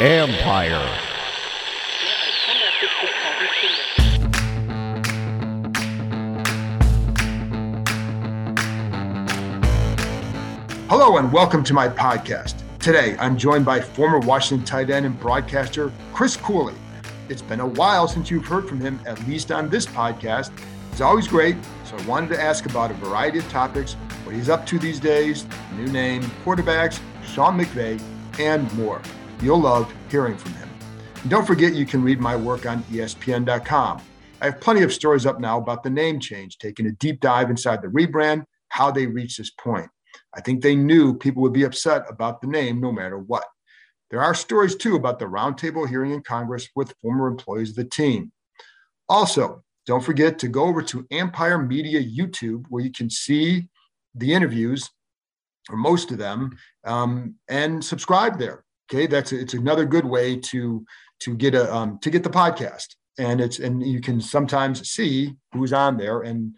Empire. Hello and welcome to my podcast. Today, I'm joined by former Washington tight end and broadcaster Chris Cooley. It's been a while since you've heard from him, at least on this podcast. He's always great, so I wanted to ask about a variety of topics, what he's up to these days, new name, quarterbacks, Sean McVay, and more. You'll love hearing from him. And don't forget you can read my work on ESPN.com. I have plenty of stories up now about the name change, taking a deep dive inside the rebrand, how they reached this point. I think they knew people would be upset about the name no matter what. There are stories too about the roundtable hearing in Congress with former employees of the team. Also, don't forget to go over to Empire Media YouTube where you can see the interviews, or most of them, um, and subscribe there. Okay, that's it's another good way to to get a um, to get the podcast, and it's and you can sometimes see who's on there, and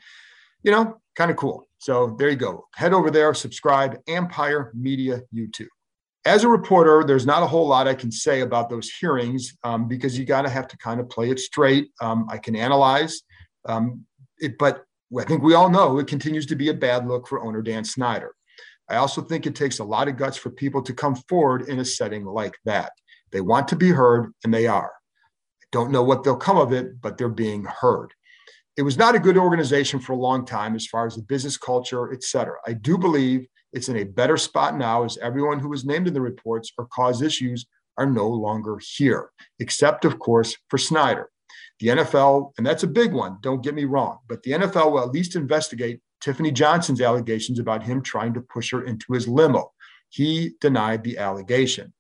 you know, kind of cool. So there you go. Head over there, subscribe, Empire Media YouTube. As a reporter, there's not a whole lot I can say about those hearings um, because you got to have to kind of play it straight. Um, I can analyze um, it, but I think we all know it continues to be a bad look for owner Dan Snyder. I also think it takes a lot of guts for people to come forward in a setting like that. They want to be heard, and they are. I don't know what they'll come of it, but they're being heard it was not a good organization for a long time as far as the business culture, et cetera. I do believe it's in a better spot now as everyone who was named in the reports or caused issues are no longer here, except, of course, for Snyder. The NFL, and that's a big one, don't get me wrong, but the NFL will at least investigate Tiffany Johnson's allegations about him trying to push her into his limo. He denied the allegation.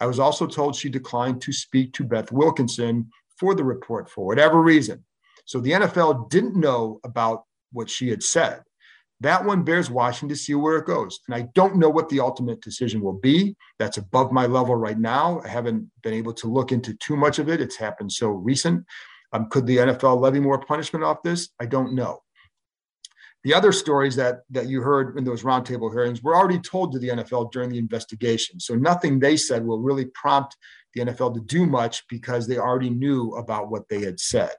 I was also told she declined to speak to Beth Wilkinson for the report for whatever reason. So the NFL didn't know about what she had said. That one bears watching to see where it goes. And I don't know what the ultimate decision will be. That's above my level right now. I haven't been able to look into too much of it. It's happened so recent. Um, could the NFL levy more punishment off this? I don't know. The other stories that, that you heard in those roundtable hearings were already told to the NFL during the investigation. So nothing they said will really prompt the NFL to do much because they already knew about what they had said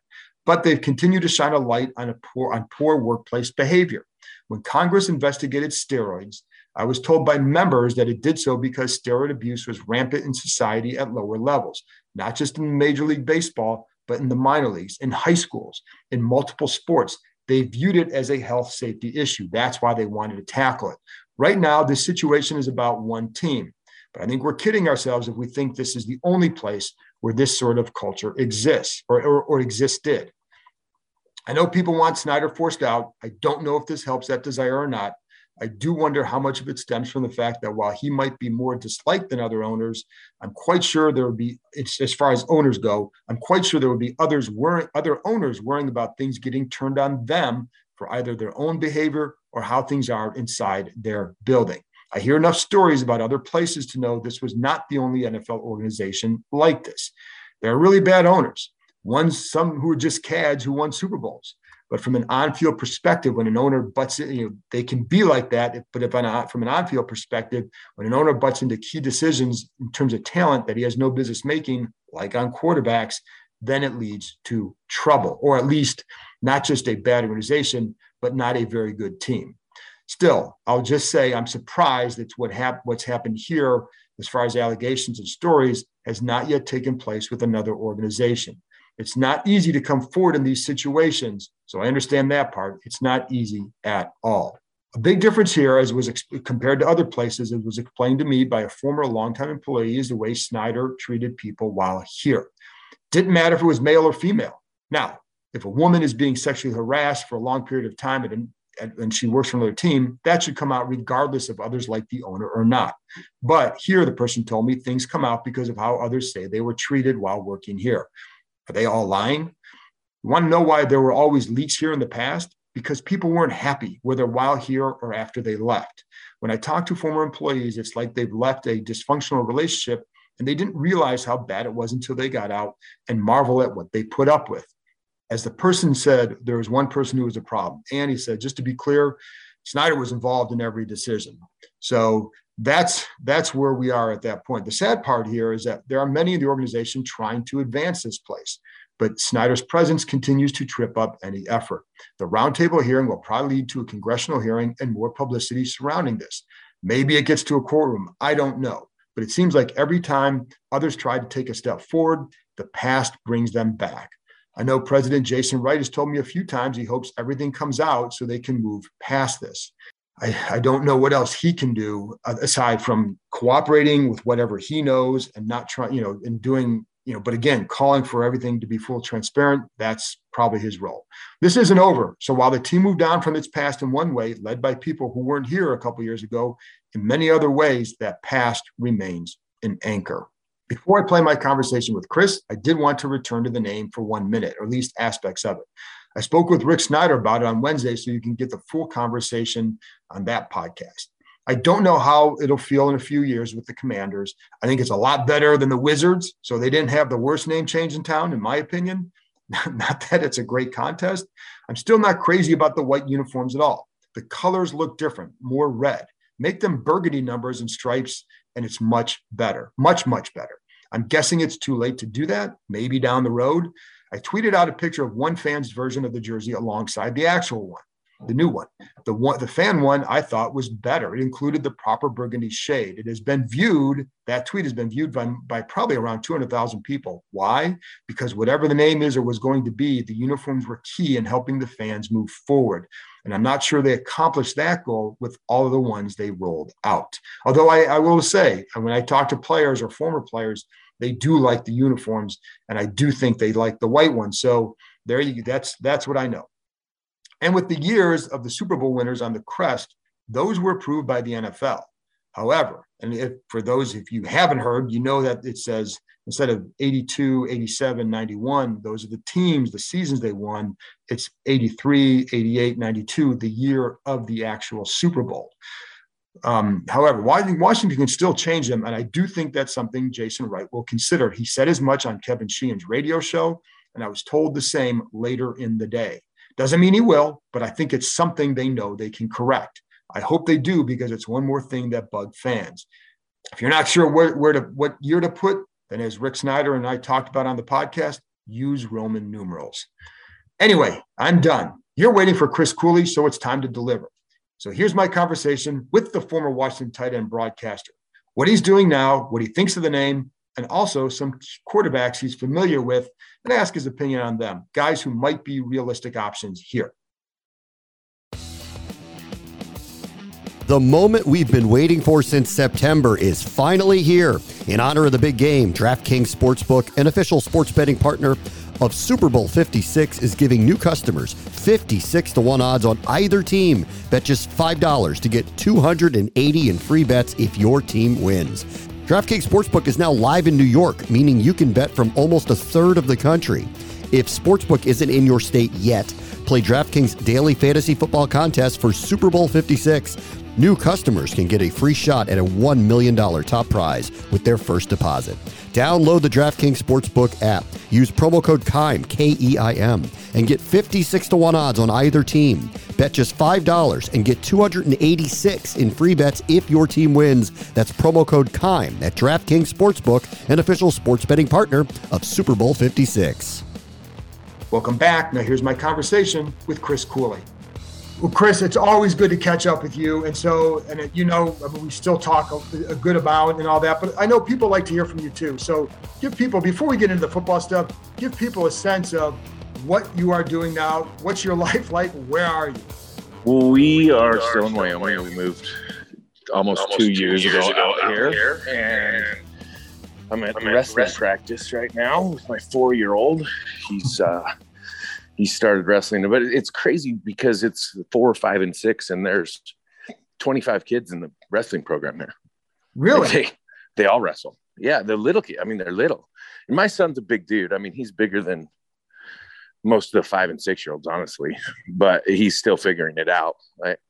but they've continued to shine a light on, a poor, on poor workplace behavior. When Congress investigated steroids, I was told by members that it did so because steroid abuse was rampant in society at lower levels, not just in Major League Baseball, but in the minor leagues, in high schools, in multiple sports. They viewed it as a health safety issue. That's why they wanted to tackle it. Right now, this situation is about one team. But I think we're kidding ourselves if we think this is the only place where this sort of culture exists or, or, or existed. I know people want Snyder forced out. I don't know if this helps that desire or not. I do wonder how much of it stems from the fact that while he might be more disliked than other owners, I'm quite sure there would be, as far as owners go, I'm quite sure there would be others worrying, other owners worrying about things getting turned on them for either their own behavior or how things are inside their building. I hear enough stories about other places to know this was not the only NFL organization like this. There are really bad owners ones some who are just cads who won Super Bowls. But from an on-field perspective, when an owner butts in, you know, they can be like that. But if on, from an on-field perspective, when an owner butts into key decisions in terms of talent that he has no business making, like on quarterbacks, then it leads to trouble, or at least not just a bad organization, but not a very good team. Still, I'll just say I'm surprised that what hap- what's happened here, as far as allegations and stories, has not yet taken place with another organization. It's not easy to come forward in these situations. So I understand that part. It's not easy at all. A big difference here, as was compared to other places, it was explained to me by a former longtime employee, is the way Snyder treated people while here. Didn't matter if it was male or female. Now, if a woman is being sexually harassed for a long period of time and, and she works for another team, that should come out regardless of others like the owner or not. But here, the person told me things come out because of how others say they were treated while working here. Are they all lying? You want to know why there were always leaks here in the past? Because people weren't happy, whether while here or after they left. When I talk to former employees, it's like they've left a dysfunctional relationship and they didn't realize how bad it was until they got out and marvel at what they put up with. As the person said, there was one person who was a problem. And he said, just to be clear, Snyder was involved in every decision. So that's that's where we are at that point. The sad part here is that there are many in the organization trying to advance this place, but Snyder's presence continues to trip up any effort. The roundtable hearing will probably lead to a congressional hearing and more publicity surrounding this. Maybe it gets to a courtroom. I don't know. But it seems like every time others try to take a step forward, the past brings them back. I know President Jason Wright has told me a few times he hopes everything comes out so they can move past this. I, I don't know what else he can do uh, aside from cooperating with whatever he knows and not trying, you know, and doing, you know, but again, calling for everything to be full transparent, that's probably his role. This isn't over. So while the team moved on from its past in one way, led by people who weren't here a couple years ago, in many other ways, that past remains an anchor. Before I play my conversation with Chris, I did want to return to the name for one minute, or at least aspects of it. I spoke with Rick Snider about it on Wednesday, so you can get the full conversation on that podcast. I don't know how it'll feel in a few years with the Commanders. I think it's a lot better than the Wizards. So they didn't have the worst name change in town, in my opinion. not that it's a great contest. I'm still not crazy about the white uniforms at all. The colors look different, more red. Make them burgundy numbers and stripes and it's much better, much, much better. I'm guessing it's too late to do that, maybe down the road. I tweeted out a picture of one fan's version of the jersey alongside the actual one, the new one. The one, the fan one, I thought was better. It included the proper burgundy shade. It has been viewed. That tweet has been viewed by, by probably around 200,000 people. Why? Because whatever the name is or was going to be, the uniforms were key in helping the fans move forward. And I'm not sure they accomplished that goal with all of the ones they rolled out. Although I, I will say, uh, when I talk to players or former players, they do like the uniforms, and I do think they like the white ones. So there you that's that's what I know. And with the years of the Super Bowl winners on the crest, those were approved by the NFL. However, and if for those if you haven't heard, you know that it says instead of 82, 87, 91, those are the teams, the seasons they won. It's 83, 88, 92, the year of the actual Super Bowl. Um, however, Washington can still change them. And I do think that's something Jason Wright will consider. He said as much on Kevin Sheehan's radio show, and I was told the same later in the day. Doesn't mean he will, but I think it's something they know they can correct. I hope they do because it's one more thing that bugged fans. If you're not sure where, where to what year to put, then as Rick Snider and I talked about on the podcast, use Roman numerals. Anyway, I'm done. You're waiting for Chris Cooley, so it's time to deliver. So here's my conversation with the former Washington tight end broadcaster. What he's doing now, what he thinks of the name, and also some quarterbacks he's familiar with, and ask his opinion on them, guys who might be realistic options here. The moment we've been waiting for since September is finally here. In honor of the big game, DraftKings Sportsbook, an official sports betting partner of Super Bowl 56, is giving new customers 56 to 1 odds on either team. Bet just $5 to get 280 in free bets if your team wins. DraftKings Sportsbook is now live in New York, meaning you can bet from almost a third of the country. If Sportsbook isn't in your state yet, play DraftKings Daily Fantasy Football Contest for Super Bowl 56. New customers can get a free shot at a $1 million top prize with their first deposit. Download the DraftKings Sportsbook app. Use promo code KEIM, K E I M, and get 56 to 1 odds on either team. Bet just $5 and get 286 in free bets if your team wins. That's promo code KEIM at DraftKings Sportsbook, an official sports betting partner of Super Bowl 56. Welcome back. Now, here's my conversation with Chris Cooley. Well, Chris, it's always good to catch up with you. And so, and it, you know, I mean, we still talk a, a, good about and all that, but I know people like to hear from you too. So, give people, before we get into the football stuff, give people a sense of what you are doing now. What's your life like? Where are you? Well, we are still in Wyoming. We moved almost, almost two, years, years ago, ago, out, here, here, and I'm at I'm wrestling, wrestling practice right now with my four year old. He's, uh, he started wrestling. But it's crazy because it's four, five, and six, and there's 25 kids in the wrestling program there. Really? They, they all wrestle. Yeah, they're little kids. I mean, they're little. And my son's a big dude. I mean, he's bigger than most of the five and six year olds, honestly, but he's still figuring it out. Right?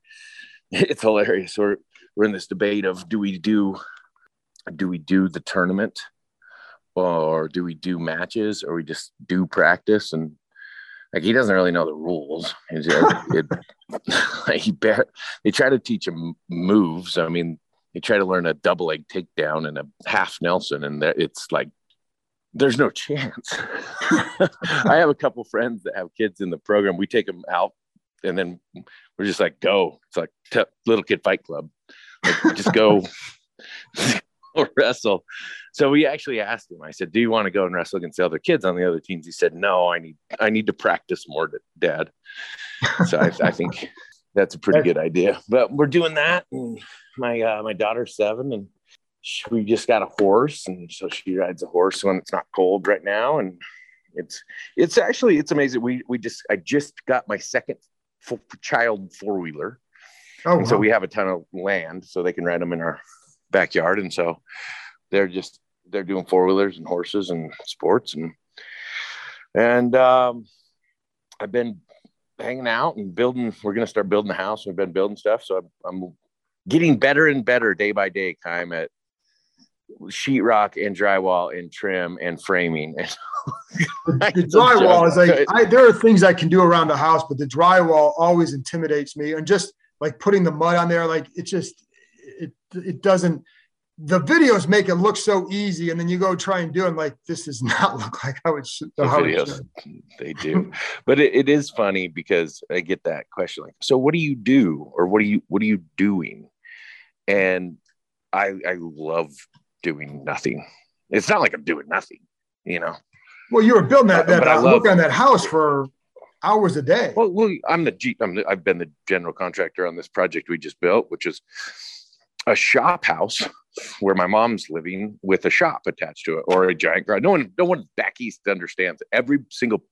It's hilarious. We're we're in this debate of do we do do we do the tournament or do we do matches or we just do practice and like he doesn't really know the rules. It, it, he bear, they try to teach him moves. I mean, you try to learn a double leg takedown and a half Nelson, and it's like there's no chance. I have a couple friends that have kids in the program. We take them out, and then we're just like, go. It's like t- little kid fight club. Like, just go wrestle. So we actually asked him. I said, "Do you want to go and wrestle against the other kids on the other teams?" He said, "No, I need I need to practice more, Dad." So I, I think that's a pretty good idea. But we're doing that. And my uh, my daughter's seven, and she, we just got a horse, and so she rides a horse when it's not cold right now, and it's it's actually it's amazing. We we just I just got my second child four wheeler. Oh, wow. so we have a ton of land, so they can ride them in our backyard, and so they're just they're doing four wheelers and horses and sports and and um, I've been hanging out and building. We're gonna start building the house. We've been building stuff, so I'm, I'm getting better and better day by day. Time at sheetrock and drywall and trim and framing. the, the drywall is like I, there are things I can do around the house, but the drywall always intimidates me. And just like putting the mud on there, like it just it doesn't. The videos make it look so easy, and then you go try and do it. I'm like, this does not look like how it should. The videos, should. they do, but it, it is funny because I get that question like, so what do you do, or what are you what are you doing? And I I love doing nothing. It's not like I'm doing nothing, you know. Well, you were building that, that uh, look on that house for hours a day. Well, well I'm the. I'm the, I've been the general contractor on this project we just built, which is a shop house where my mom's living with a shop attached to it or a giant garage. No one, no one back east understands every single.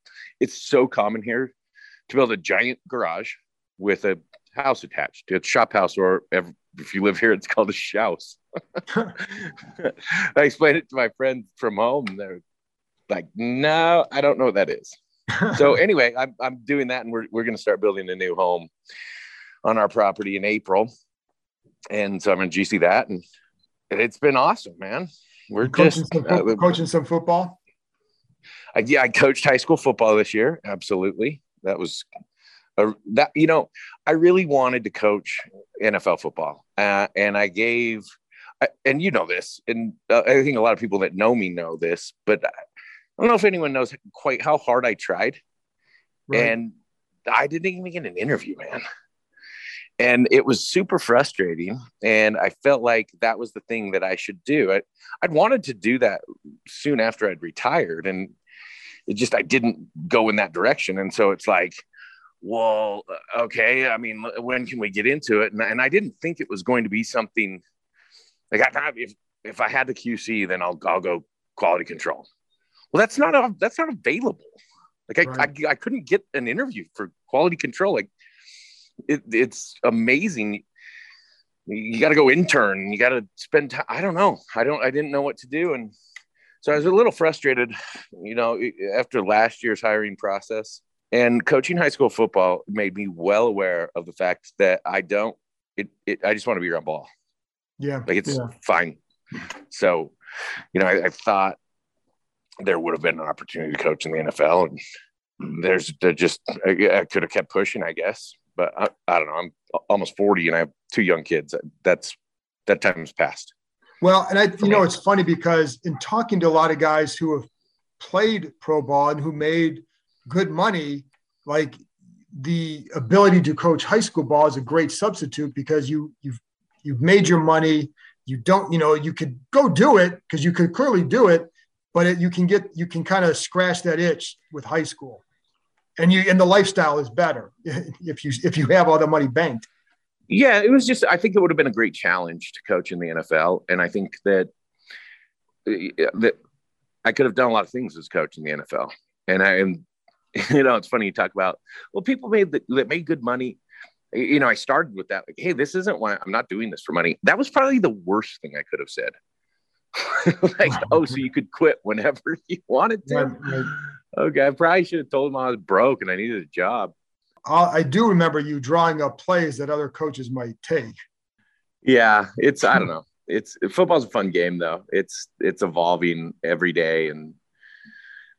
It's so common here to build a giant garage with a house attached. It's shop house, or if you live here, it's called a shouse. I explained it to my friends from home, and they're like, "No, I don't know what that is." so anyway, I'm I'm doing that, and we're we're going to start building a new home on our property in April, and so I'm going to GC that, and it's been awesome, man. We're coaching just some uh, coaching some football. I, yeah, I coached high school football this year. Absolutely, that was a, that. You know, I really wanted to coach NFL football, uh, and I gave and you know this, and uh, I think a lot of people that know me know this, but I don't know if anyone knows quite how hard I tried. Right. And I didn't even get an interview, man. And it was super frustrating. And I felt like that was the thing that I should do. I, I'd wanted to do that soon after I'd retired. And it just, I didn't go in that direction. And so it's like, well, uh, okay, I mean, when can we get into it? And, and I didn't think it was going to be something like I, if if I had the QC, then I'll I'll go quality control. Well, that's not a, that's not available. Like I, right. I, I couldn't get an interview for quality control. Like it, it's amazing. You got to go intern. You got to spend time. I don't know. I don't. I didn't know what to do, and so I was a little frustrated. You know, after last year's hiring process and coaching high school football made me well aware of the fact that I don't. It. it I just want to be around ball. Yeah. Like it's yeah. fine. So, you know, I, I, thought there would have been an opportunity to coach in the NFL. And there's there just, I, I could have kept pushing, I guess. But I, I don't know. I'm almost 40 and I have two young kids. That's, that time's past. Well, and I, you know, it's funny because in talking to a lot of guys who have played pro ball and who made good money, like the ability to coach high school ball is a great substitute because you you've you've made your money you don't you know you could go do it because you could clearly do it but it, you can get you can kind of scratch that itch with high school and you and the lifestyle is better if you if you have all the money banked yeah it was just i think it would have been a great challenge to coach in the nfl and i think that uh, that i could have done a lot of things as coach in the nfl and i and you know it's funny you talk about well people made that made good money you know, I started with that, like, hey, this isn't why I'm not doing this for money. That was probably the worst thing I could have said. like, oh, so you could quit whenever you wanted to. Right, right. Okay, I probably should have told him I was broke and I needed a job. I do remember you drawing up plays that other coaches might take. Yeah, it's I don't know. It's football's a fun game though. It's it's evolving every day, and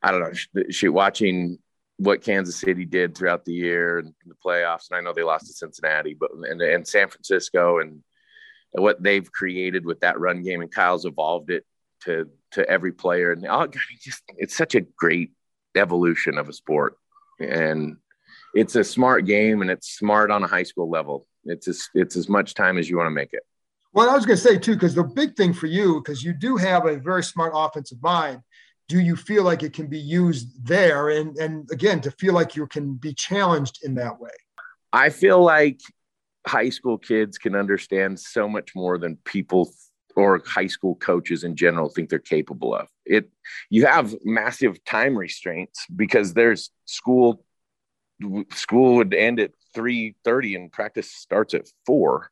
I don't know. Shoot, watching what Kansas City did throughout the year and the playoffs. And I know they lost to Cincinnati, but and, and San Francisco and what they've created with that run game, and Kyle's evolved it to to every player, and oh, all, just it's such a great evolution of a sport, and it's a smart game, and it's smart on a high school level. It's as, it's as much time as you want to make it. Well, I was going to say too, because the big thing for you, because you do have a very smart offensive mind, do you feel like it can be used there? And and again, to feel like you can be challenged in that way. I feel like high school kids can understand so much more than people or high school coaches in general think they're capable of. It you have massive time restraints because there's school school would end at 3:30 and practice starts at 4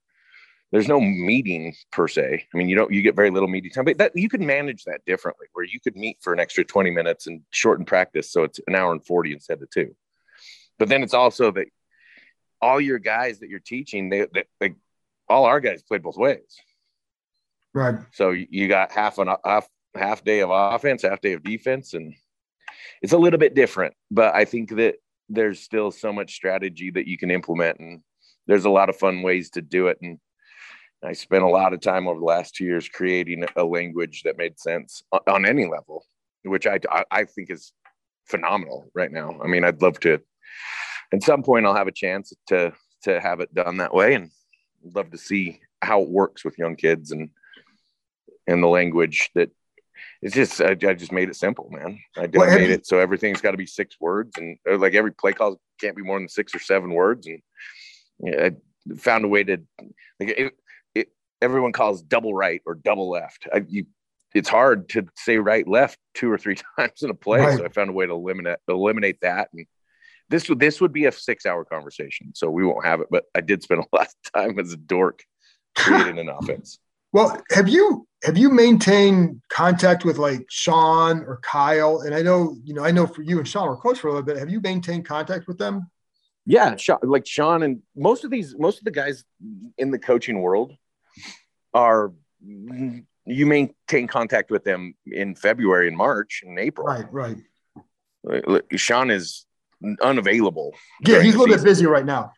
there's no meeting per se. I mean, you don't you get very little meeting time, but that you can manage that differently, where you could meet for an extra 20 minutes and shorten practice, so it's an hour and 40 instead of two. But then it's also that all your guys that you're teaching, they, they, they all our guys played both ways. Right. So you got half an half half day of offense, half day of defense, and it's a little bit different. But I think that there's still so much strategy that you can implement, and there's a lot of fun ways to do it. And I spent a lot of time over the last two years creating a language that made sense on any level, which I, I think is phenomenal right now. I mean, I'd love to, at some point, I'll have a chance to to have it done that way, and love to see how it works with young kids and and the language that it's just I, I just made it simple, man. I, did, well, made you, it so everything's got to be six words, and like every play call can't be more than six or seven words, and I found a way to like it, everyone calls double right or double left. I, you, it's hard to say right left two or three times in a play. Right. So I found a way to eliminate eliminate that. And this would this would be a six hour conversation, so we won't have it. But I did spend a lot of time as a dork creating an offense. Well, have you have you maintained contact with like Sean or Kyle? And I know you know I know for you and Sean were close for a little bit. Have you maintained contact with them? Yeah, like Sean and most of these most of the guys in the coaching world are you maintain contact with them in February and March and April. Right, right. Sean is unavailable. Yeah, he's a little bit busy right now.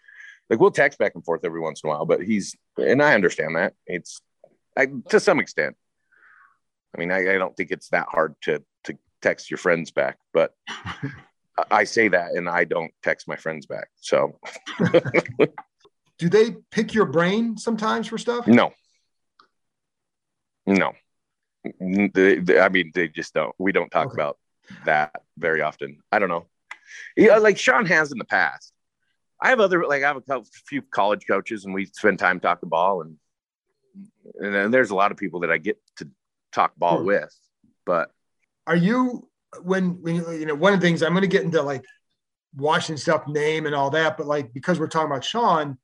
Like we'll text back and forth every once in a while, but he's and I understand that it's I, to some extent. I mean, I, I don't think it's that hard to to text your friends back, but I say that and I don't text my friends back. So, do they pick your brain sometimes for stuff? No, no, they, they, I mean they just don't. We don't talk okay. about that very often. I don't know. Yeah, like Sean has in the past. I have other like I have a few college coaches, and we spend time talking ball, and and there's a lot of people that I get to talk ball hmm. with. But are you when when you know one of the things I'm going to get into like Washington stuff, name and all that, but like because we're talking about Sean,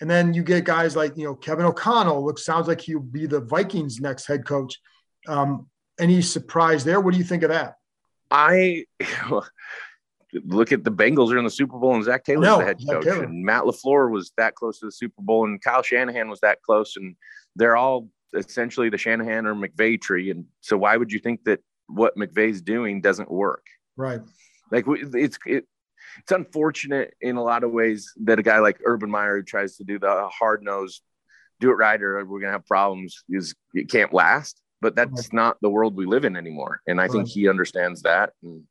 and then you get guys like, you know, Kevin O'Connell, which sounds like he'll be the Vikings next head coach. Um, any surprise there? What do you think of that? I look at the Bengals are in the Super Bowl and Zac Taylor's no, the head coach. Taylor. And Matt LaFleur was that close to the Super Bowl and Kyle Shanahan was that close. And they're all essentially the Shanahan or McVay tree. And so why would you think that what McVay's doing doesn't work? Right. Like it's, it, it's unfortunate in a lot of ways that a guy like Urban Meyer who tries to do the hard nosed, do it right, or we're gonna have problems, is it can't last. But that's not the world we live in anymore, and I right. think he understands that. And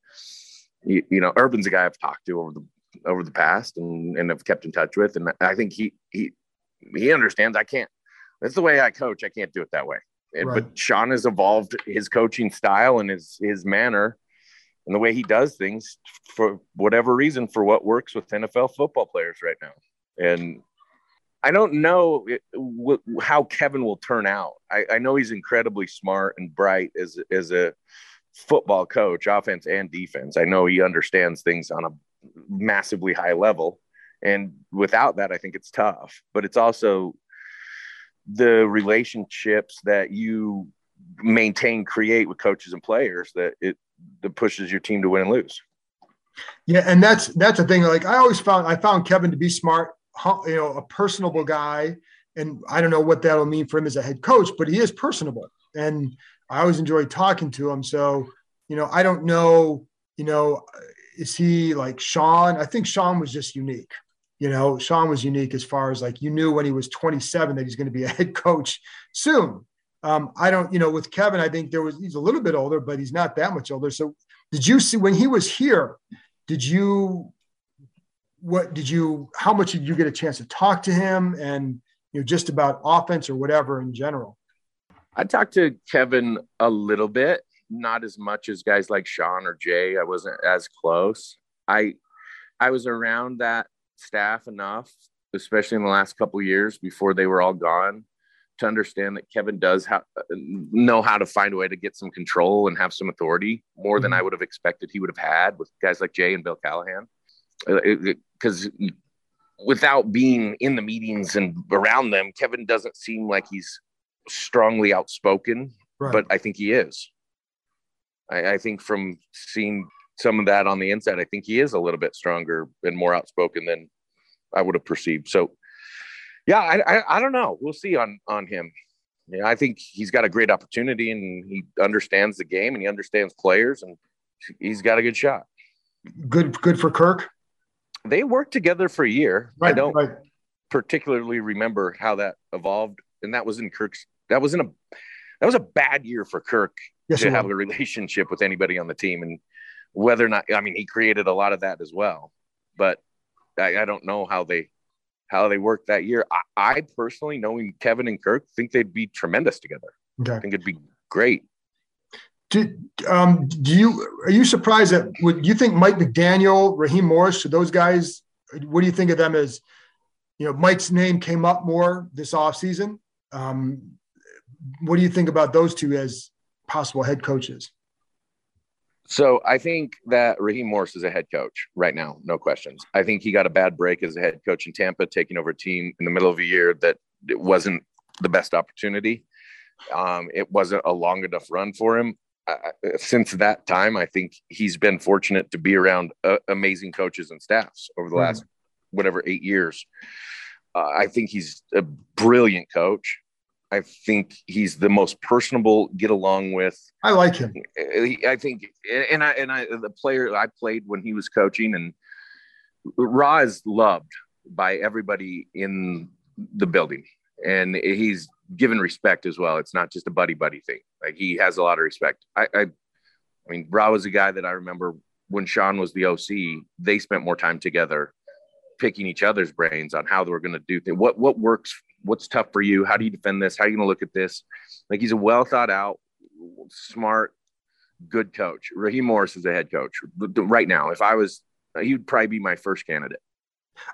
you, you, know, Urban's a guy I've talked to over the over the past and and have kept in touch with, and I think he he he understands. I can't. That's the way I coach. I can't do it that way. right. But Sean has evolved his coaching style and his his manner and the way he does things for whatever reason for what works with NFL football players right now. And I don't know how Kevin will turn out. I, I, know he's incredibly smart and bright as as a football coach, offense and defense. I know he understands things on a massively high level, and without that, I think it's tough. But it's also the relationships that you maintain, create with coaches and players that it that pushes your team to win and lose. Yeah, and that's that's the thing. Like I always found, I found Kevin to be smart, you know, a personable guy, and I don't know what that'll mean for him as a head coach, but he is personable, and I always enjoy talking to him. So, you know, I don't know, you know, is he like Sean? I think Sean was just unique. You know, Sean was unique as far as like you knew when he was 27 that he's going to be a head coach soon. Um, I don't, you know, with Kevin, I think there was he's a little bit older, but he's not that much older. So, did you see when he was here? Did you what did you how much did you get a chance to talk to him and you know just about offense or whatever in general i talked to kevin a little bit not as much as guys like sean or jay i wasn't as close i i was around that staff enough especially in the last couple years before they were all gone to understand that kevin does ha- know how to find a way to get some control and have some authority more mm-hmm. than i would have expected he would have had with guys like jay and bill callahan because without being in the meetings and around them, Kevin doesn't seem like he's strongly outspoken, right. but I think he is. I, I, think from seeing some of that on the inside, I think he is a little bit stronger and more outspoken than I would have perceived. So, yeah, I, I, I don't know. We'll see on on him. Yeah, I think he's got a great opportunity and he understands the game and he understands players and he's got a good shot. Good, good for Kirk they worked together for a year. Right, I don't right. particularly remember how that evolved, and that was in Kirk's. That was in a that was a bad year for Kirk yes, to have was. a relationship with anybody on the team, and whether or not I mean he created a lot of that as well, but I, I don't know how they how they worked that year. I, I, personally, knowing Kevin and Kirk, think they'd be tremendous together. Okay. I think it'd be great. Do, um, do you are you surprised that would you think Mike McDaniel, Raheem Morris, those guys? What do you think of them as? You know, Mike's name came up more this offseason. Um, what do you think about those two as possible head coaches? So I think that Raheem Morris is a head coach right now, no questions. I think he got a bad break as a head coach in Tampa, taking over a team in the middle of a year that it wasn't the best opportunity. Um, it wasn't a long enough run for him since that time, I think he's been fortunate to be around uh, amazing coaches and staffs over the mm-hmm. last whatever eight years. Uh, I think he's a brilliant coach. I think he's the most personable, get along with. I like him. Uh, I think, and I and I the player I played when he was coaching, and Ra is loved by everybody in the building, and he's given respect as well. It's not just a buddy buddy thing. Like he has a lot of respect. I, I, I mean, Ra was a guy that I remember when Sean was the OC. They spent more time together, picking each other's brains on how they were going to do things. What what works? What's tough for you? How do you defend this? How are you going to look at this? Like he's a well thought out, smart, good coach. Raheem Morris is a head coach right now. If I was, he would probably be my first candidate.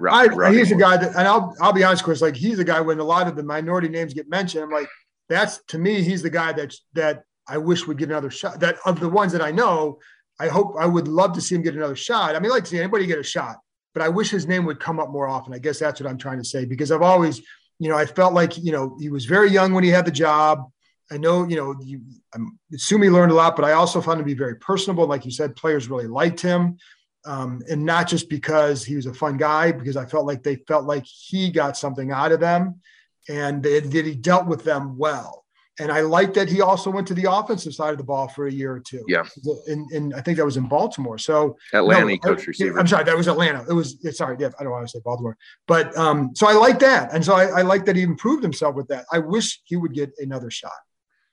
I, he's a guy that, and I'll I'll be honest, Chris. Like he's a guy when a lot of the minority names get mentioned, I'm like, that's to me, he's the guy that that I wish would get another shot. That of the ones that I know, I hope I would love to see him get another shot. I mean, I like to see anybody get a shot, but I wish his name would come up more often. I guess that's what I'm trying to say because I've always, you know, I felt like you know he was very young when he had the job. I know, you know, you, I assume he learned a lot, but I also found him to be very personable. Like you said, players really liked him um, and not just because he was a fun guy, because I felt like they felt like he got something out of them, and that he dealt with them well. And I like that he also went to the offensive side of the ball for a year or two. Yeah, and, and I think that was in Baltimore. So Atlanta no, coach receiver. I'm sorry, that was Atlanta. It was sorry, yeah, I don't want to say Baltimore, but um, so I like that, and so I, I like that he improved himself with that. I wish he would get another shot.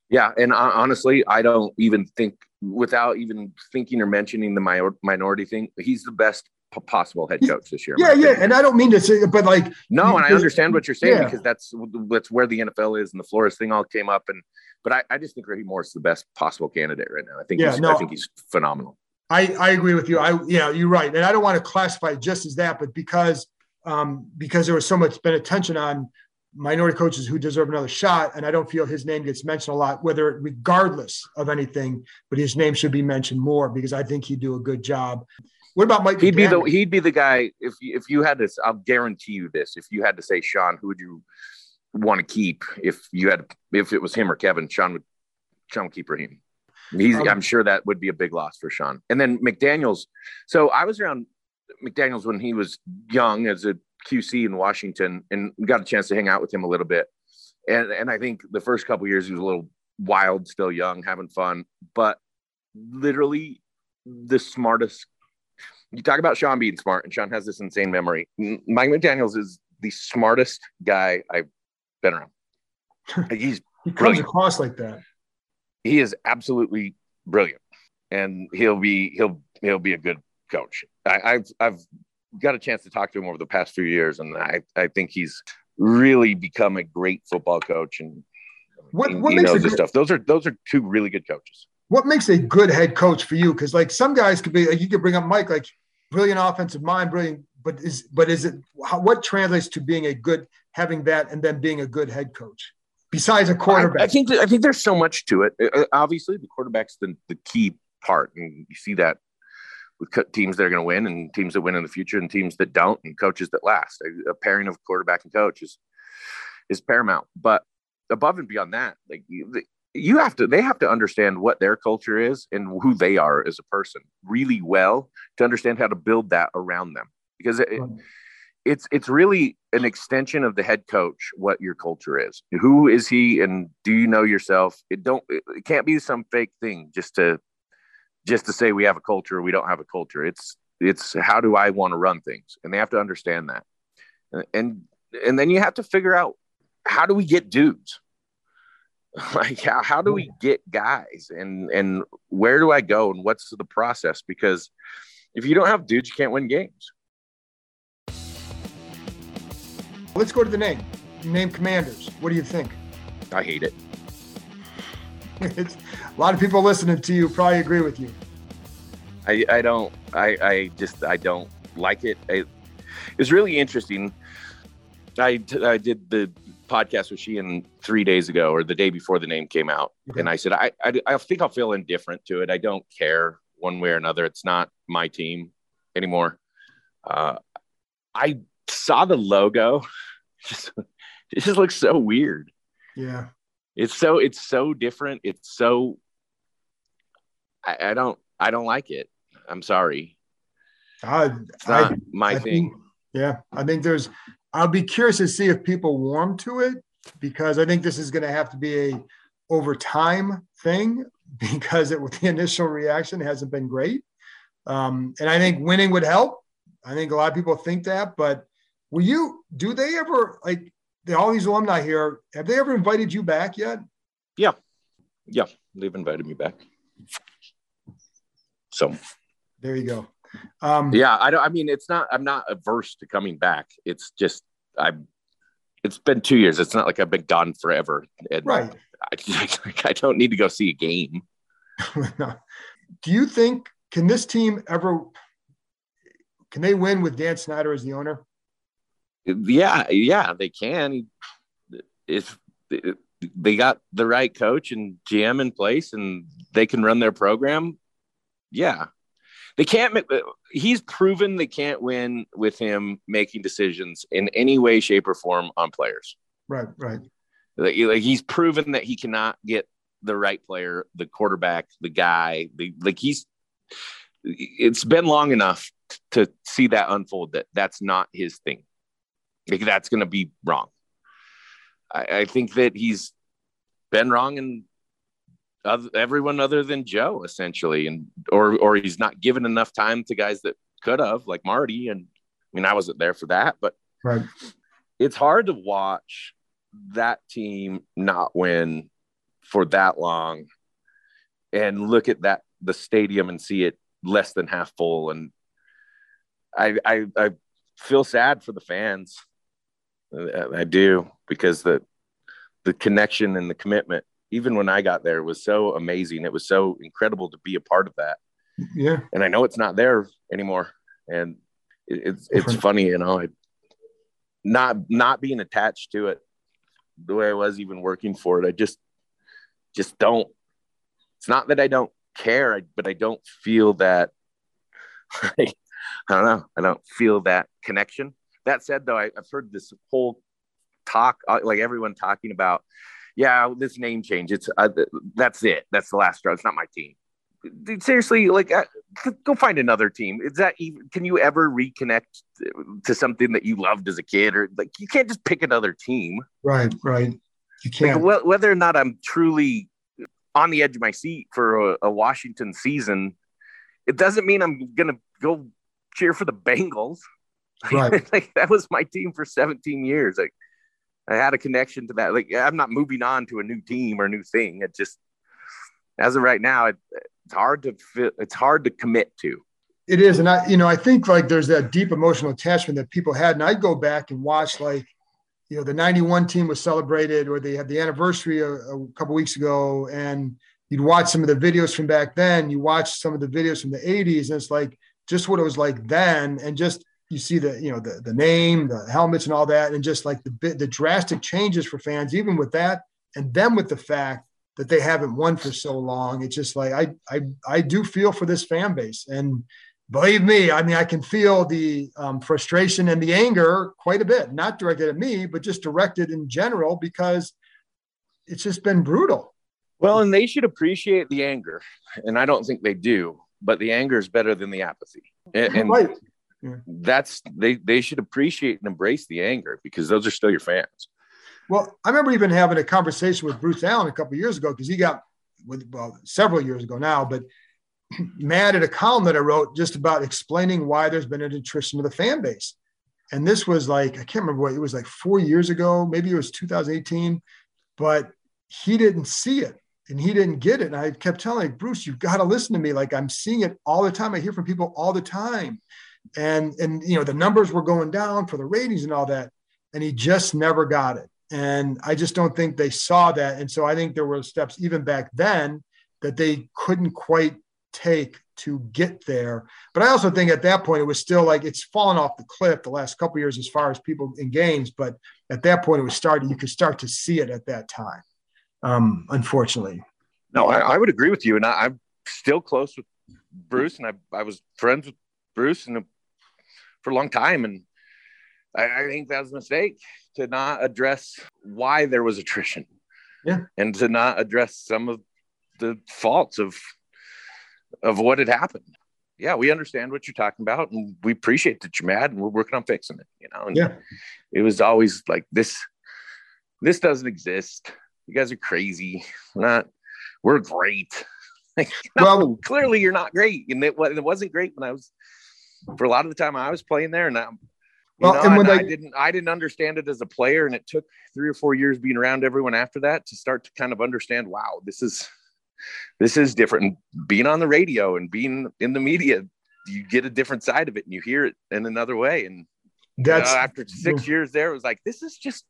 Yeah, and uh, honestly, I don't even think without even thinking or mentioning the minority thing, he's the best possible head coach this year. Yeah, yeah, and I don't mean to say, but like no, and I understand what you're saying yeah. because that's that's where the NFL is, and the Flores thing all came up, and but I, I just think Raheem Morris is the best possible candidate right now. I think yeah, no, I think he's phenomenal. I I agree with you. I yeah, you're right, and I don't want to classify just as that, but because um because there was so much been attention on minority coaches who deserve another shot. And I don't feel his name gets mentioned a lot, whether regardless of anything, but his name should be mentioned more because I think he'd do a good job. What about Mike? He'd be the he'd be the guy if if you had this. I'll guarantee you this. If you had to say Sean, who would you want to keep? If you had if it was him or Kevin, Sean would Sean would keep Raheem. He's um, I'm sure that would be a big loss for Sean. And then McDaniel's. So I was around McDaniel's when he was young as a QC in Washington and got a chance to hang out with him a little bit. And and I think the first couple years he was a little wild, still young, having fun, but literally the smartest you talk about Sean being smart, and Sean has this insane memory. Mike McDaniels is the smartest guy I've been around. He's he comes across like that. He is absolutely brilliant, and he'll be he'll he'll be a good coach. I, I've I've got a chance to talk to him over the past few years, and I I think he's really become a great football coach, and what, what he knows his stuff. Those are those are two really good coaches. What makes a good head coach for you? Because like some guys could be, like you could bring up Mike, like brilliant offensive mind, brilliant. But is but is it how, what translates to being a good having that and then being a good head coach? besides a quarterback? I, I think I think there's so much to it. Uh, obviously, the quarterback's the, the key part, and you see that with teams that are going to win and teams that win in the future and teams that don't and coaches that last. A, a pairing of quarterback and coach is is paramount. But above and beyond that, like you, you have to, they have to understand what their culture is and who they are as a person really well to understand how to build that around them because it, it's it's really an extension of the head coach what your culture is who is he and do you know yourself it don't it can't be some fake thing just to just to say we have a culture we don't have a culture it's it's how do i want to run things and they have to understand that and and then you have to figure out how do we get dudes like how, how do we get guys and and where do i go and what's the process because if you don't have dudes you can't win games Let's go to the name. Name Commanders. What do you think? I hate it. it's, a lot of people listening to you probably agree with you. I, I don't. I, I just I don't like it. I, it's really interesting. I, I did the podcast with Sheehan three days ago or the day before the name came out. Okay. And I said, I, I, I, think I'll feel indifferent to it. I don't care one way or another. It's not my team anymore. Uh, I saw the logo. Just, it just looks so weird. Yeah. It's so it's so different. It's so I, I don't I don't like it. I'm sorry. I, it's not I, my I thing. Think, yeah, I think there's. I'll be curious to see if people warm to it because I think this is going to have to be a over time thing because it with the initial reaction hasn't been great. Um, and I think winning would help. I think a lot of people think that, but Will you? Do they ever like the, all these alumni here? Have they ever invited you back yet? Yeah, yeah, they've invited me back. So there you go. Um, yeah, I don't. I mean, it's not. I'm not averse to coming back. It's just I. It's been two years. It's not like I've been gone forever. And right. I, I don't need to go see a game. Do you think can this team ever? Can they win with Dan Snyder as the owner? Yeah, yeah, they can. If they got the right coach and GM in place and they can run their program, yeah. They can't Make, he's proven they can't win with him making decisions in any way shape or form on players. Right, right. Like, like he's proven that he cannot get the right player, the quarterback, the guy, the like he's it's been long enough to see that unfold that that's not his thing that's going to be wrong. I, I, think that he's been wrong and other, everyone other than Joe, essentially, and or or he's not given enough time to guys that could have, like Marty. And I mean, I wasn't there for that, but right. it's hard to watch that team not win for that long and look at that the stadium and see it less than half full and I, I I feel sad for the fans I do because the the connection and the commitment, even when I got there, was so amazing. It was so incredible to be a part of that. Yeah, and I know it's not there anymore, and it, it's it's funny, you know, I, not not being attached to it the way I was even working for it. I just just don't. It's not that I don't care, but I don't feel that. I don't know. I don't feel that connection that said, though, I, have heard this whole talk, uh, like everyone talking about, yeah, this name change. It's uh, that's it. That's the last straw. It's not my team. Dude, seriously, like, uh, go find another team. Is that even? Can you ever reconnect to something that you loved as a kid, or like you can't just pick another team? Right, right. You can't. Like, whether or not I'm truly on the edge of my seat for a, a Washington season, it doesn't mean I'm gonna go cheer for the Bengals. Right. like that was my team for 17 years. Like I had a connection to that. Like I'm not moving on to a new team or a new thing. It just as of right now, it, it's hard to fit, it's hard to commit to. It is, and I, you know, I think like there's that deep emotional attachment that people had, and I'd go back and watch like, you know, the '91 team was celebrated, or they had the anniversary a, a couple weeks ago, and you'd watch some of the videos from back then. You watch some of the videos from the '80s, and it's like just what it was like then, and just you see the you know the the name, the helmets, and all that, and just like the bit the drastic changes for fans, even with that, and then with the fact that they haven't won for so long. It's just like I I I do feel for this fan base, and believe me, I mean I can feel the um, frustration and the anger quite a bit, not directed at me, but just directed in general because it's just been brutal. Well, and they should appreciate the anger, and I don't think they do. But the anger is better than the apathy, and, and right. That's they they should appreciate and embrace the anger because those are still your fans. Well, I remember even having a conversation with Bruce Allen a couple years ago because he got with well several years ago now, but mad at a column that I wrote just about explaining why there's been an attrition of the fan base. And this was like, I can't remember what it was like four years ago, maybe it was 2018, but he didn't see it and he didn't get it. And I kept telling like, Bruce, you've got to listen to me. Like I'm seeing it all the time. I hear from people all the time. And and you know, the numbers were going down for the ratings and all that. And he just never got it. And I just don't think they saw that. And so I think there were steps even back then that they couldn't quite take to get there. But I also think at that point it was still like it's fallen off the cliff the last couple years as far as people in games. But at that point it was starting, you could start to see it at that time. Um, unfortunately. No, I, I would agree with you. And I, am still close with Bruce and I, I was friends with Bruce and for a long time. And I, I think that was a mistake to not address why there was attrition. Yeah. And to not address some of the faults of of what had happened. Yeah, we understand what you're talking about and we appreciate that you're mad and we're working on fixing it, you know. And yeah. it was always like this this doesn't exist. You guys are crazy. We're not we're great. Like, no, well, clearly you're not great. And it, it wasn't great when I was for a lot of the time I was playing there and I, well, know, and when and I, I didn't, I didn't understand it as a player, and it took three or four years being around everyone after that to start to kind of understand. Wow, this is this is different. And being on the radio and being in the media, you get a different side of it, and you hear it in another way. And that's you know, after six years there, it was like this is just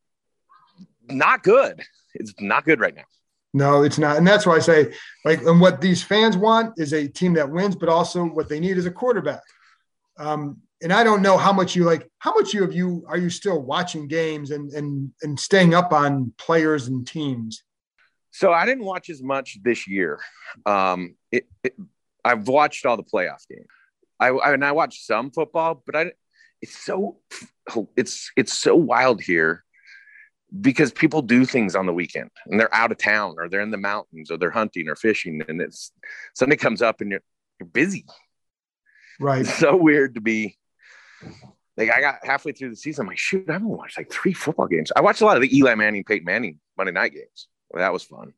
not good. It's not good right now. No, it's not. And that's why I say, like, and what these fans want is a team that wins, but also what they need is a quarterback. Um, and I don't know how much you like, how much you of you are you still watching games and and and staying up on players and teams? So I didn't watch as much this year. Um, it, it I've watched all the playoff games. I, I and I watched some football, but I it's so it's it's so wild here because people do things on the weekend and they're out of town or they're in the mountains or they're hunting or fishing and it's Sunday comes up and you're you're busy. Right. It's so weird to be like I got halfway through the season. I'm like, shoot, I haven't watched like three football games. I watched a lot of the Eli Manning, Peyton Manning Monday night games. Well, that was fun.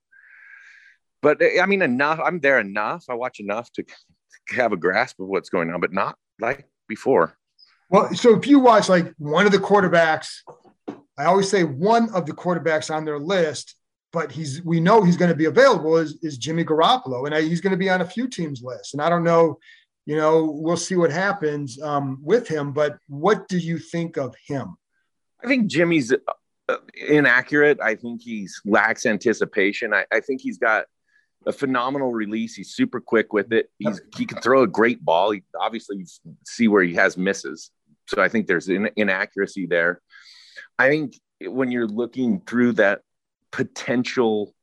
But eh, I mean, enough. I'm there enough. I watch enough to have a grasp of what's going on, but not like before. Well, so if you watch like one of the quarterbacks, I always say one of the quarterbacks on their list, but he's we know he's going to be available is, is Jimmy Garoppolo, and I, he's going to be on a few teams' list. And I don't know you know, we'll see what happens um, with him. But what do you think of him? I think Jimmy's uh, inaccurate. I think he's lacks anticipation. I, I think he's got a phenomenal release. He's super quick with it. He's he can throw a great ball. He obviously see where he has misses. So I think there's an inaccuracy there. I think when you're looking through that potential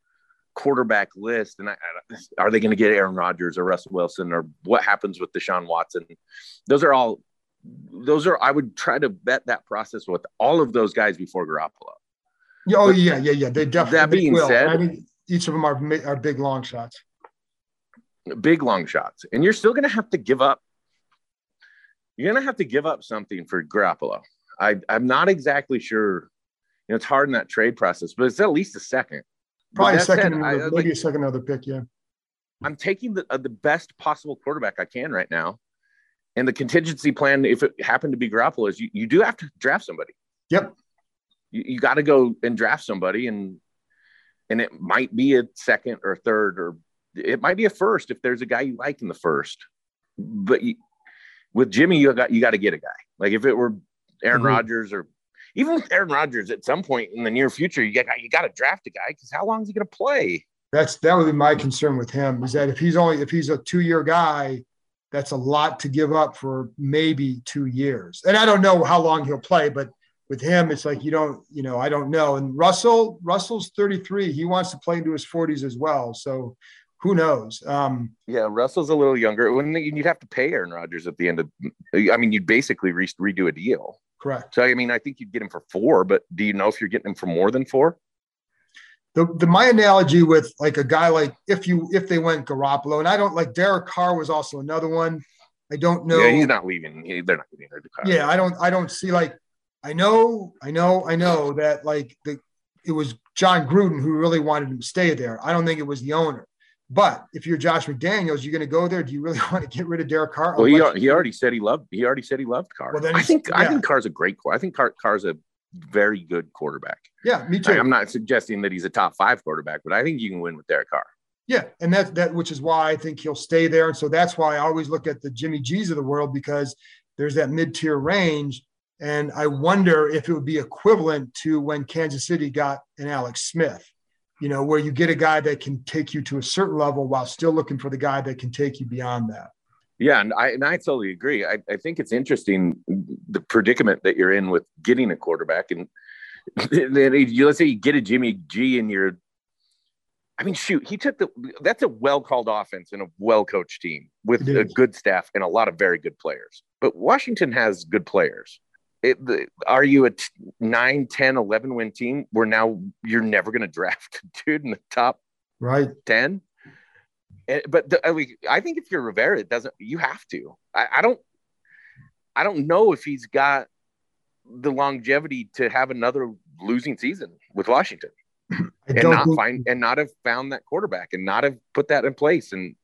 quarterback list, and I, are they going to get Aaron Rodgers or Russell Wilson or what happens with Deshaun Watson? Those are all. Those are. I would try to bet that process with all of those guys before Garoppolo. Oh but yeah, yeah, yeah. They definitely. That being will. said, I mean, each of them are are big long shots. Big long shots, and you're still going to have to give up. You're going to have to give up something for Garoppolo. I, I'm not exactly sure. You know, it's hard in that trade process, but it's at least a second. Probably a second, said, I, maybe like, a second other pick. Yeah. I'm taking the uh, the best possible quarterback I can right now, And the contingency plan, if it happened to be Garoppolo, is you, you do have to draft somebody. Yep. You, you got to go and draft somebody, and and it might be a second or third, or it might be a first if there's a guy you like in the first. But you, with Jimmy, you got you got to get a guy. Like if it were Aaron mm-hmm. Rodgers or even with Aaron Rodgers at some point in the near future, you got you got to draft a guy because how long is he going to play? That's that would be my concern with him is that if he's only if he's a two year guy, that's a lot to give up for maybe two years. And I don't know how long he'll play, but with him, it's like you don't, you know, I don't know. And Russell, Russell's 33. He wants to play into his 40s as well. So who knows? Um, yeah, Russell's a little younger. When you'd have to pay Aaron Rodgers at the end of, I mean, you'd basically re- redo a deal. Correct. So I mean, I think you'd get him for four, but do you know if you're getting him for more than four? The, the my analogy with like a guy like if you if they went Garoppolo and I don't like Derek Carr was also another one. I don't know. Yeah, he's not leaving. He, they're not leaving. Yeah, I don't. I don't see like. I know. I know. I know that like the it was Jon Gruden who really wanted him to stay there. I don't think it was the owner. But if you're Josh McDaniels, you're going to go there. Do you really want to get rid of Derek Carr? Well, he, he already said he loved. He already said he loved Carr. Well, then I think yeah. I think Carr's a great. Quarterback. I think Carr, Carr's a very good quarterback. Yeah, me too. I'm not suggesting that he's a top five quarterback, but I think you can win with Derek Carr. Yeah, and that's that, which is why I think he'll stay there. And so that's why I always look at the Jimmy G's of the world because there's that mid-tier range. And I wonder if it would be equivalent to when Kansas City got an Alex Smith you know, where you get a guy that can take you to a certain level while still looking for the guy that can take you beyond that. Yeah, and I and I totally agree. I, I think it's interesting the predicament that you're in with getting a quarterback, and then you, let's say you get a Jimmy G and you're. I mean, shoot, he took the. That's a well called offense and a well coached team with a good staff and a lot of very good players. But Washington has good players it, the, are you a t- 9 10 11 win team? Where now you're never going to draft a dude in the top right. 10 eh, but the, I, mean, I think if you're rivera it doesn't you have to. I, I don't i don't know if he's got the longevity to have another losing season with washington and not think... find and not have found that quarterback and not have put that in place. And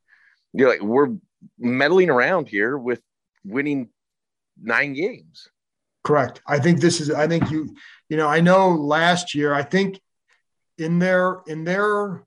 you're like we're meddling around here with winning nine games Correct. I think this is. I think you. You know, I know last year. I think in their in their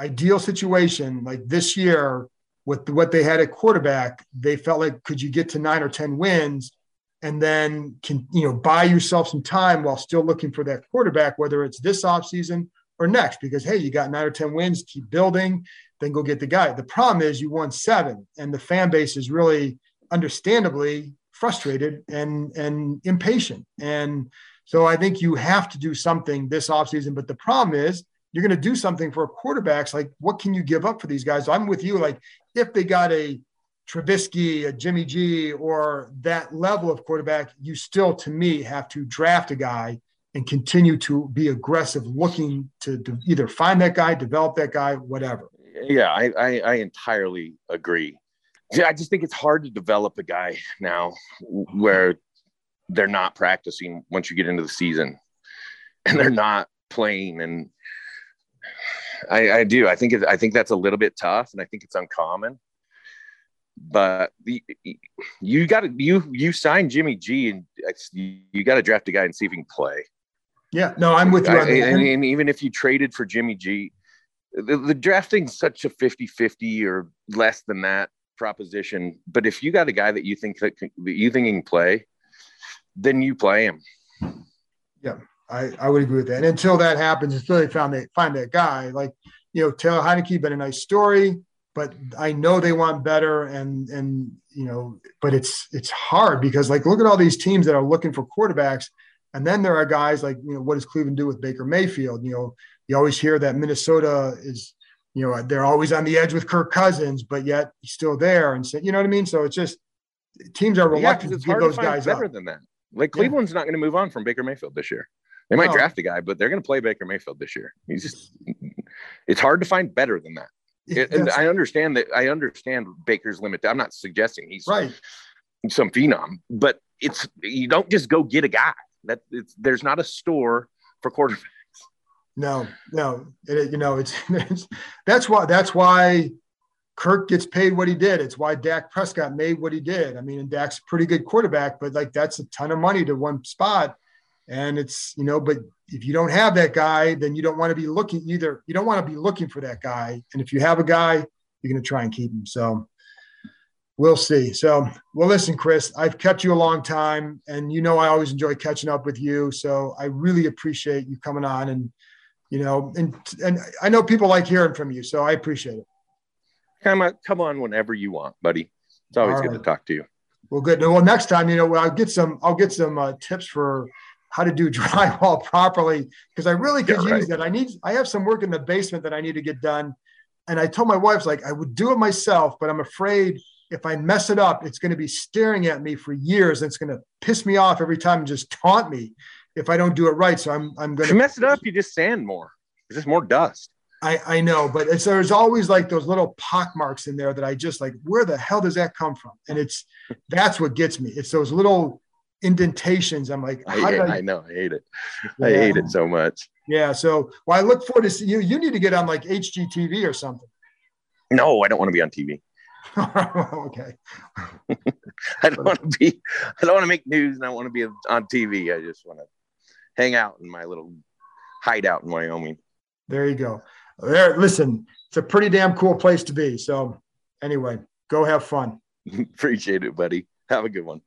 ideal situation, like this year, with what they had at quarterback, they felt like could you get to nine or ten wins, and then can you know buy yourself some time while still looking for that quarterback, whether it's this offseason or next, because hey, you got nine or ten wins, keep building, then go get the guy. The problem is you won seven, and the fan base is really understandably frustrated and and impatient. And so I think you have to do something this offseason. But the problem is you're going to do something for quarterbacks. Like, what can you give up for these guys? I'm with you. Like, if they got a Trubisky, a Jimmy G, or that level of quarterback, you still, to me, have to draft a guy and continue to be aggressive, looking to, to either find that guy, develop that guy, whatever. Yeah, I, I, I entirely agree. I just think it's hard to develop a guy now where they're not practicing once you get into the season and they're not playing. And I, I do. I think it, I think that's a little bit tough, and I think it's uncommon. But the, you got to you you signed Jimmy G, and you got to draft a guy and see if he can play. Yeah, no, I'm with you. I, and, and, even if you traded for Jimmy G, the, the drafting such a 50-50 or less than that proposition. But if you got a guy that you think that, that you think can play, then you play him. Yeah, I, I would agree with that. And until that happens, until they found that find that guy, like you know, Taylor Heinicke been a nice story, but I know they want better and and you know, but it's it's hard because like look at all these teams that are looking for quarterbacks. And then there are guys like, you know, what does Cleveland do with Baker Mayfield? You know, you always hear that Minnesota is you know, they're always on the edge with Kirk Cousins, but yet he's still there. And so, you know what I mean? So it's just teams are reluctant yeah, to give those to guys better up. than that. Like Cleveland's yeah. not going to move on from Baker Mayfield this year. They might no. draft a guy, but they're going to play Baker Mayfield this year. He's just, it's hard to find better than that. It, and I understand that. I understand Baker's limit. I'm not suggesting he's right. some phenom, but it's you don't just go get a guy. That it's there's not a store for quarterbacks. No, no, it, you know, it's, it's that's why that's why Kirk gets paid what he did. It's why Dak Prescott made what he did. I mean, and Dak's a pretty good quarterback, but like that's a ton of money to one spot. And it's, you know, but if you don't have that guy, then you don't want to be looking either. You don't want to be looking for that guy. And if you have a guy, you're going to try and keep him. So we'll see. So, well, listen, Chris, I've kept you a long time and you know, I always enjoy catching up with you. So I really appreciate you coming on and, you know, and, and I know people like hearing from you. So I appreciate it. Come on, come on whenever you want, buddy. It's always All good right. to talk to you. Well, good. Well, next time, you know, I'll get some, I'll get some uh, tips for how to do drywall properly because I really could yeah, use right. that. I need, I have some work in the basement that I need to get done. And I told my wife, like, I would do it myself, but I'm afraid if I mess it up, it's going to be staring at me for years. And it's going to piss me off every time and just taunt me if I don't do it right. So I'm, I'm going to mess it up. You just sand more. It's just more dust. I, I know, but it's, there's always like those little pock marks in there that I just like, where the hell does that come from? And it's, that's what gets me. It's those little indentations. I'm like, I, hate, I, I, know, I hate it. Yeah. I hate it so much. Yeah. So, well, I look forward to see you. You need to get on like HGTV or something. No, I don't want to be on TV. okay. I don't want to be. I don't want to make news, and I want to be on TV. I just want to hang out in my little hideout in Wyoming. There you go. There. Listen, it's a pretty damn cool place to be. So, anyway, go have fun. Appreciate it, buddy. Have a good one.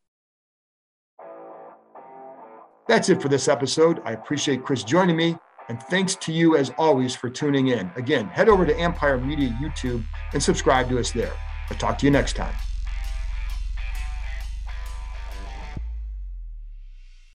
That's it for this episode. I appreciate Chris joining me. And thanks to you, as always, for tuning in. Again, head over to Empire Media YouTube and subscribe to us there. I'll talk to you next time.